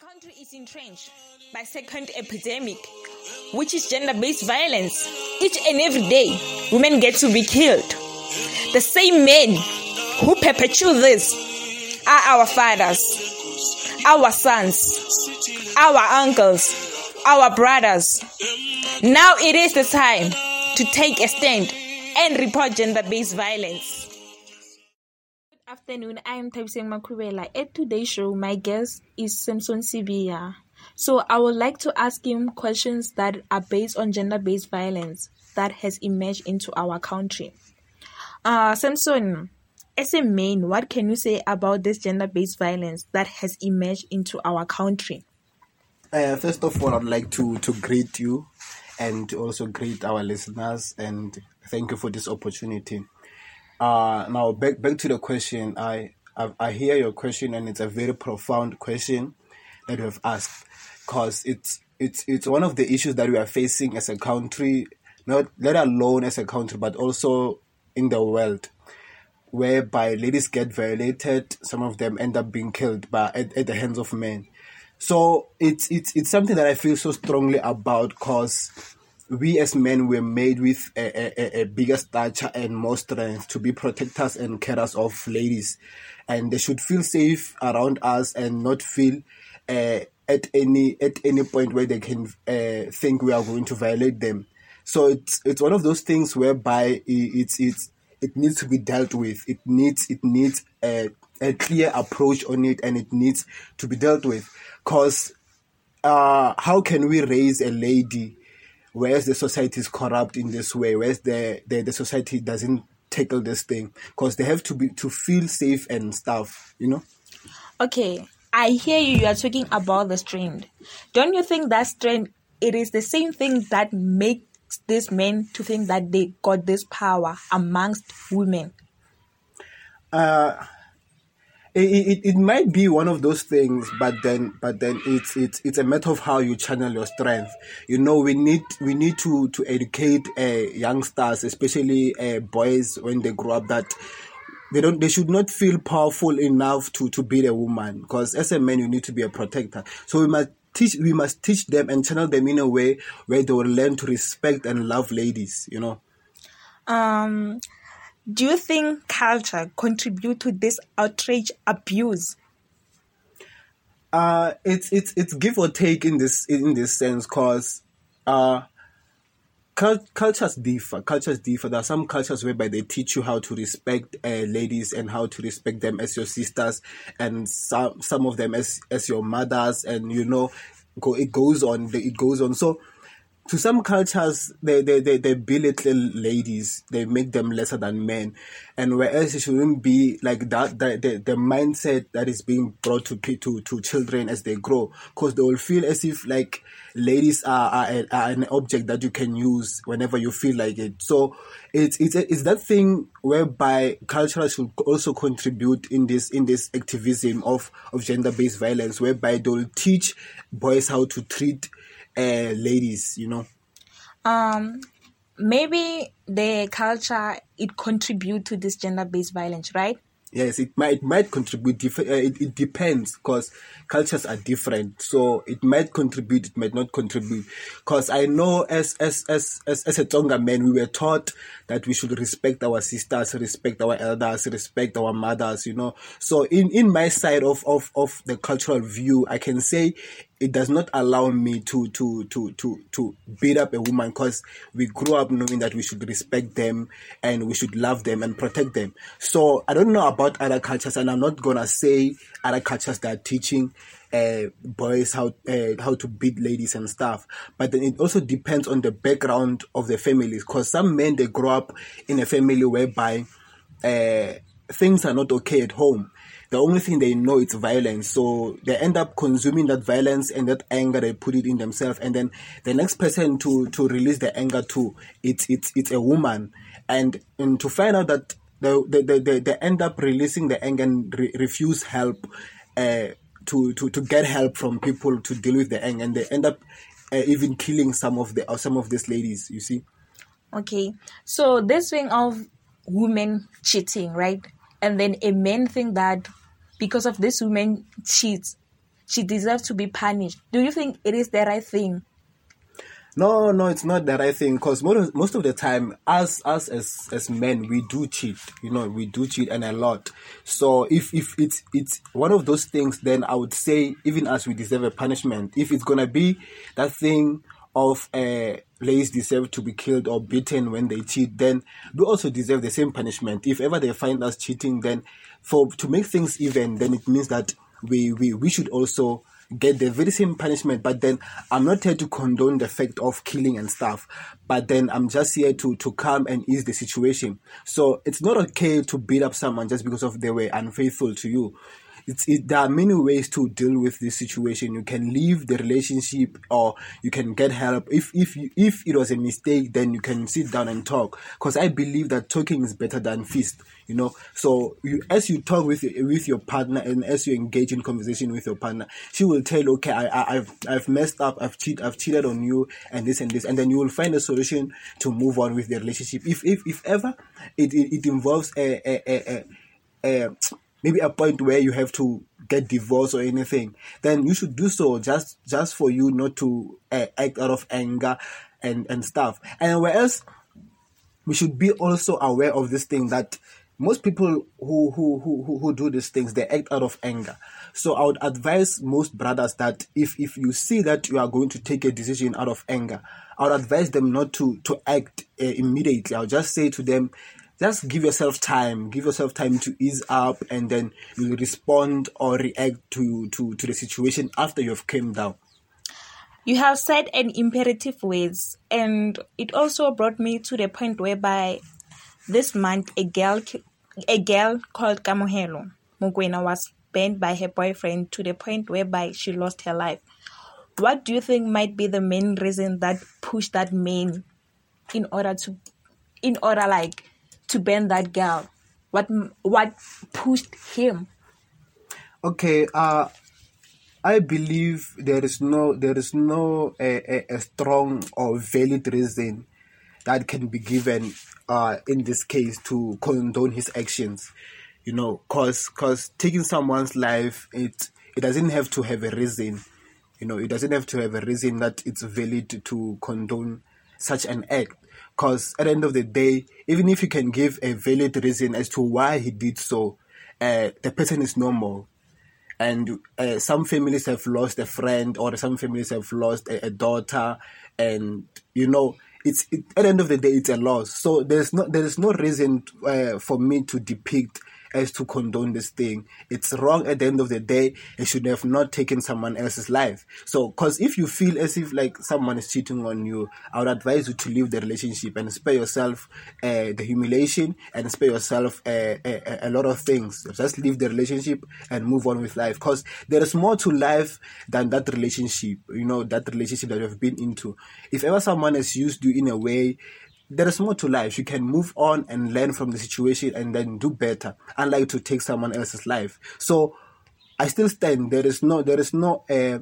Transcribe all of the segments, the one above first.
country is entrenched by second epidemic, which is gender-based violence. Each and every day, women get to be killed. The same men who perpetuate this are our fathers, our sons, our uncles, our brothers. Now it is the time to take a stand and report gender-based violence. Good afternoon. I am Thabiseng Makhubela. At today's show, my guest is Samson Sibiya. So I would like to ask him questions that are based on gender-based violence that has emerged into our country. Uh, Samson, as a man, what can you say about this gender-based violence that has emerged into our country? Uh, first of all, I'd like to to greet you and also greet our listeners and thank you for this opportunity. Uh, now back back to the question. I, I I hear your question and it's a very profound question that you have asked because it's it's it's one of the issues that we are facing as a country, not let alone as a country, but also in the world, whereby ladies get violated. Some of them end up being killed by at, at the hands of men. So it's it's it's something that I feel so strongly about because we as men were made with a, a, a bigger stature and more strength to be protectors and carers of ladies, and they should feel safe around us and not feel uh, at any at any point where they can uh, think we are going to violate them. So it's it's one of those things whereby it's it's it needs to be dealt with. It needs it needs a, a clear approach on it, and it needs to be dealt with. Cause uh, how can we raise a lady whereas the society is corrupt in this way, whereas the, the, the society doesn't tackle this thing because they have to be to feel safe and stuff, you know? Okay, I hear you. You are talking about the strength. Don't you think that strength? It is the same thing that makes these men to think that they got this power amongst women. Uh, it, it, might be one of those things, but then but then it's it's it's a matter of how you channel your strength. You know, we need we need to to educate uh, youngsters, especially uh, boys when they grow up, that they don't they should not feel powerful enough to to beat a woman. Because as a man, you need to be a protector. So we must teach we must teach them and channel them in a way where they will learn to respect and love ladies. You know. Um, do you think culture contribute to this outrage abuse? Uh, it's it's it's give or take in this in this sense, cause uh, cult- cultures differ. Cultures differ. There are some cultures whereby they teach you how to respect uh, ladies and how to respect them as your sisters, and some some of them as as your mothers, and you know, go it goes on. It goes on. So to some cultures, they, they, they, they belittle ladies, they make them lesser than men. And whereas it shouldn't be like that, the, the, the mindset that is being brought to, to, to children as they grow, because they will feel as if like ladies are, are, are an object that you can use whenever you feel like it. So it's, it's, it's that thing whereby culture should also contribute in this, in this activism of, of gender-based violence, whereby they'll teach boys how to treat uh, ladies, you know? Um, maybe the culture it contribute to this gender-based violence, right? Yes, it might it might contribute. Dif- uh, it, it depends because cultures are different, so it might contribute. It might not contribute. Because I know, as as as as as a Tonga man, we were taught that we should respect our sisters, respect our elders, respect our mothers. You know, so in in my side of of of the cultural view, I can say it does not allow me to to to to to beat up a woman because we grew up knowing that we should respect them and we should love them and protect them. So I don't know about other cultures, and I'm not gonna say other cultures that are teaching uh, boys how uh, how to beat ladies and stuff. But then it also depends on the background of the families, because some men they grow up in a family whereby uh, things are not okay at home the only thing they know is violence. So they end up consuming that violence and that anger. They put it in themselves, and then the next person to to release the anger to it's it's it's a woman, and and to find out that they they they, they end up releasing the anger and re- refuse help. Uh, to, to, to get help from people to deal with the anger, and they end up uh, even killing some of the uh, some of these ladies. You see. Okay, so this thing of women cheating, right? And then a man think that because of this woman cheats, she deserves to be punished. Do you think it is the right thing? No, no, it's not the right thing because most most of the time, us us as as men, we do cheat. You know, we do cheat and a lot. So if if it's it's one of those things, then I would say even as we deserve a punishment. If it's gonna be that thing of uh, ladies deserve to be killed or beaten when they cheat, then we also deserve the same punishment. If ever they find us cheating, then for to make things even, then it means that we we, we should also get the very same punishment. But then I'm not here to condone the fact of killing and stuff. But then I'm just here to to come and ease the situation. So it's not okay to beat up someone just because of they were unfaithful to you it's it, there are many ways to deal with this situation. You can leave the relationship, or you can get help. If if you, if it was a mistake, then you can sit down and talk. Because I believe that talking is better than fist. You know, so you as you talk with with your partner and as you engage in conversation with your partner, she will tell, okay, I, I have I've messed up, I've cheated, I've cheated on you, and this and this, and then you will find a solution to move on with the relationship. If if if ever it it, it involves a a, a, a, a maybe a point where you have to get divorced or anything, then you should do so just just for you not to uh, act out of anger and and stuff. And whereas we should be also aware of this thing that most people who who who who do these things they act out of anger. So I would advise most brothers that if if you see that you are going to take a decision out of anger, I would advise them not to to act uh, immediately. I'll just say to them, just give yourself time. Give yourself time to ease up and then you respond or react to to to the situation after you've came down. You have said an imperative words and it also brought me to the point whereby this month a girl a girl called Kamohelo Mugwena was banned by her boyfriend to the point whereby she lost her life. What do you think might be the main reason that pushed that man in order to in order like to ban that girl? What what pushed him? Okay, uh, I believe there is no there is no a, a, a strong or valid reason that can be given uh, in this case to condone his actions. You know, cause cause taking someone's life it it doesn't have to have a reason. You know, it doesn't have to have a reason that it's valid to condone such an act. Because at the end of the day, even if you can give a valid reason as to why he did so, uh, the person is normal. And uh, some families have lost a friend, or some families have lost a, a daughter, and you know, it's it, at the end of the day, it's a loss. So there's no there is no reason uh, for me to depict as to condone this thing. It's wrong at the end of the day. It should have not taken someone else's life. So, because if you feel as if like someone is cheating on you, I would advise you to leave the relationship and spare yourself uh, the humiliation and spare yourself uh, a, a, lot of things. Just leave the relationship and move on with life. Because there is more to life than that relationship. You know that relationship that you've been into. If ever someone has used you in a way there is more to life. You can move on and learn from the situation and then do better, unlike to take someone else's life. So I still stand. There is no there is no uh,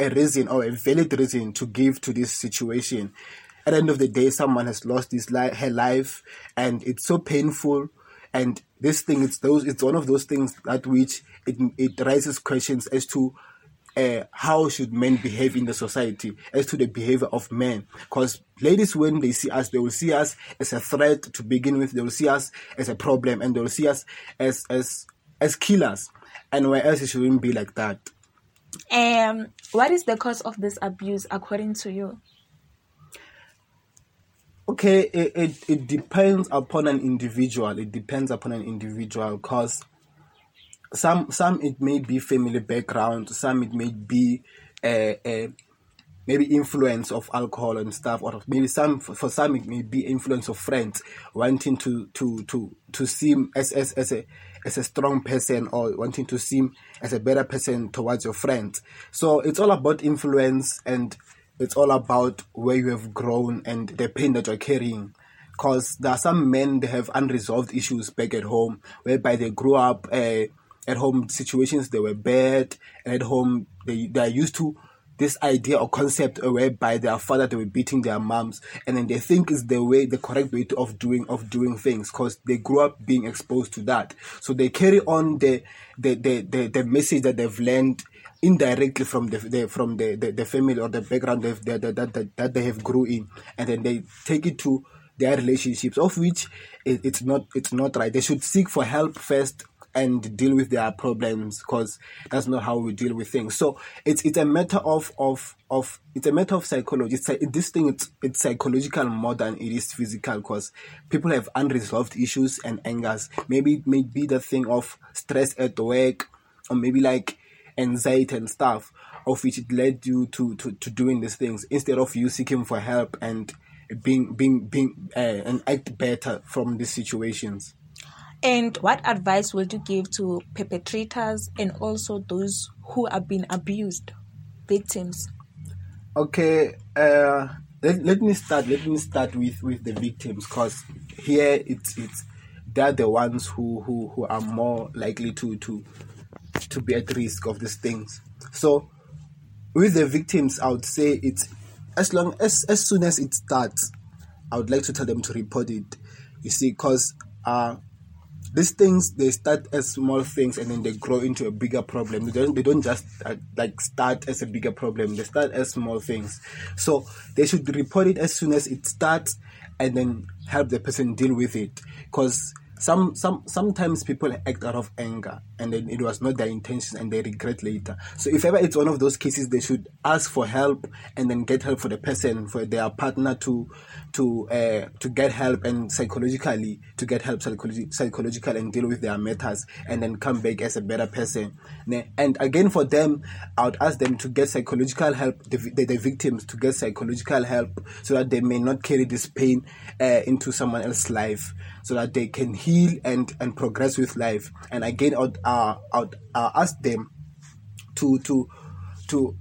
a reason or a valid reason to give to this situation. At the end of the day, someone has lost his life, her life, and it's so painful. And this thing, it's those, it's one of those things that which it it raises questions as to uh, how should men behave in the society as to the behavior of men. Because ladies when they see us they will see us as a threat to begin with. They will see us as a problem and they will see us as as as killers. And where else it shouldn't be like that? Um what is the cause of this abuse according to you? Okay it, it, it depends upon an individual. It depends upon an individual because some some it may be family background, some it may be uh, uh, maybe influence of alcohol and stuff, or maybe some for some it may be influence of friends wanting to to to to seem as as as a as a strong person or wanting to seem as a better person towards your friends. So it's all about influence and it's all about where you have grown and the pain that you're carrying. Because there are some men that have unresolved issues back at home, whereby they grew up uh, at home situations they were bad at home they, they are used to this idea or concept whereby their father they were beating their moms and then they think is the way the correct way of doing of doing things because they grew up being exposed to that. So they carry on the the, the the the message that they've learned indirectly from the, the from the, the, the, family or the background that, that, that, that they have grew in and then they take it to their relationships of which it, it's not it's not right. They should seek for help first and deal with their problems because that's not how we deal with things. So it's it's a matter of of of it's a matter of psychology. It's a, this thing it's it's psychological more than it is physical because people have unresolved issues and angers. Maybe maybe the thing of stress at work or maybe like anxiety and stuff of which it led you to, to, to doing these things instead of you seeking for help and being being being uh, and act better from these situations and what advice would you give to perpetrators and also those who have been abused victims okay uh, let, let me start let me start with with the victims because here it's it's they're the ones who who who are more likely to to to be at risk of these things. So with the victims, I would say it's as long as as soon as it starts, I would like to tell them to report it. You see, because uh, these things they start as small things and then they grow into a bigger problem. They don't they don't just uh, like start as a bigger problem. They start as small things. So they should report it as soon as it starts and then help the person deal with it because some some sometimes people act out of anger and then it was not their intention and they regret later so if ever it's one of those cases they should ask for help and then get help for the person for their partner to to uh, to get help and psychologically to get help psychologi- psychological and deal with their matters and then come back as a better person and again for them i would ask them to get psychological help the, the, the victims to get psychological help so that they may not carry this pain uh, into someone else's life so that they can heal and and progress with life. And again, I would, uh, I would uh, ask them to to to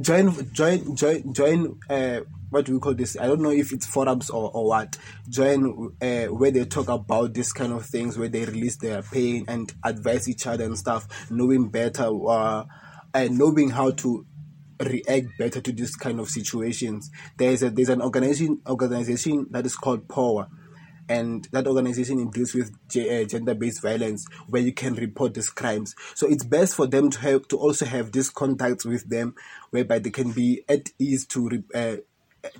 join join join join. Uh, what do we call this? I don't know if it's forums or, or what. Join uh, where they talk about this kind of things, where they release their pain and advise each other and stuff, knowing better uh, and knowing how to react better to this kind of situations. There's a there's an organization organization that is called POWA and that organization deals with uh, gender-based violence where you can report these crimes. So it's best for them to have to also have this contact with them whereby they can be at ease to uh,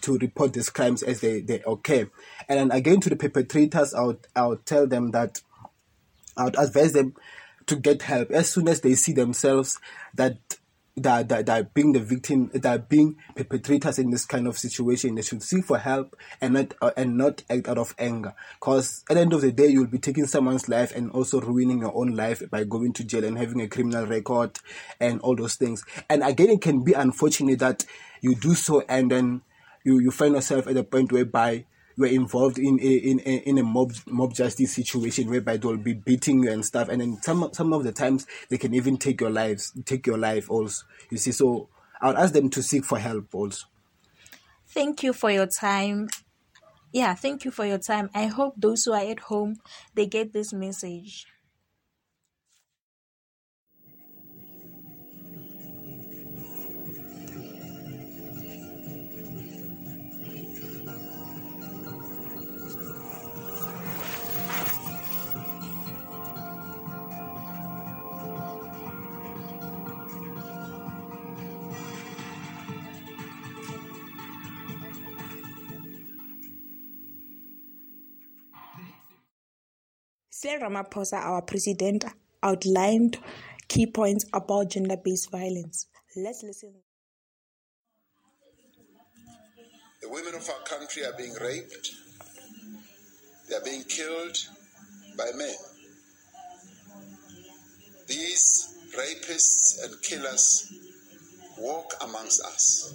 to report these crimes as they, they occur. And then again to the perpetrators i'll I would tell them that i would advise them to get help. As soon as they see themselves that that, that, that being the victim, that being perpetrators in this kind of situation, they should seek for help and not uh, and not act out of anger. Because at the end of the day, you'll be taking someone's life and also ruining your own life by going to jail and having a criminal record and all those things. And again, it can be unfortunate that you do so and then you, you find yourself at a point whereby were involved in a, in a, in a mob mob justice situation whereby they'll be beating you and stuff, and then some some of the times they can even take your lives, take your life also. You see, so I would ask them to seek for help also. Thank you for your time. Yeah, thank you for your time. I hope those who are at home they get this message. Cyril Ramaphosa, our president, outlined key points about gender based violence. Let's listen. The women of our country are being raped, they are being killed by men. These rapists and killers walk amongst us.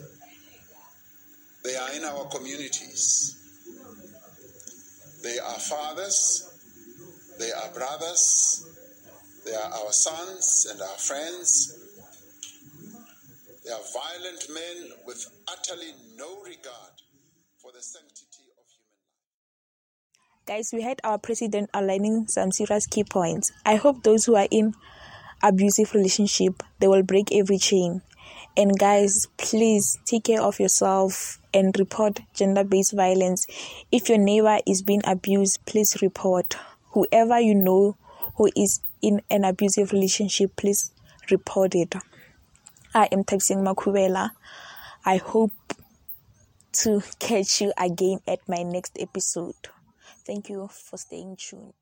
They are in our communities. They are fathers, they are brothers, they are our sons and our friends. They are violent men with utterly no regard for the sanctity of human life. Guys, we had our president outlining some serious key points. I hope those who are in abusive relationship they will break every chain. And guys, please take care of yourself and report gender based violence. If your neighbor is being abused, please report whoever you know who is in an abusive relationship, please report it. I am Thabiseng Makhubela. I hope to catch you again at my next episode. Thank you for staying tuned.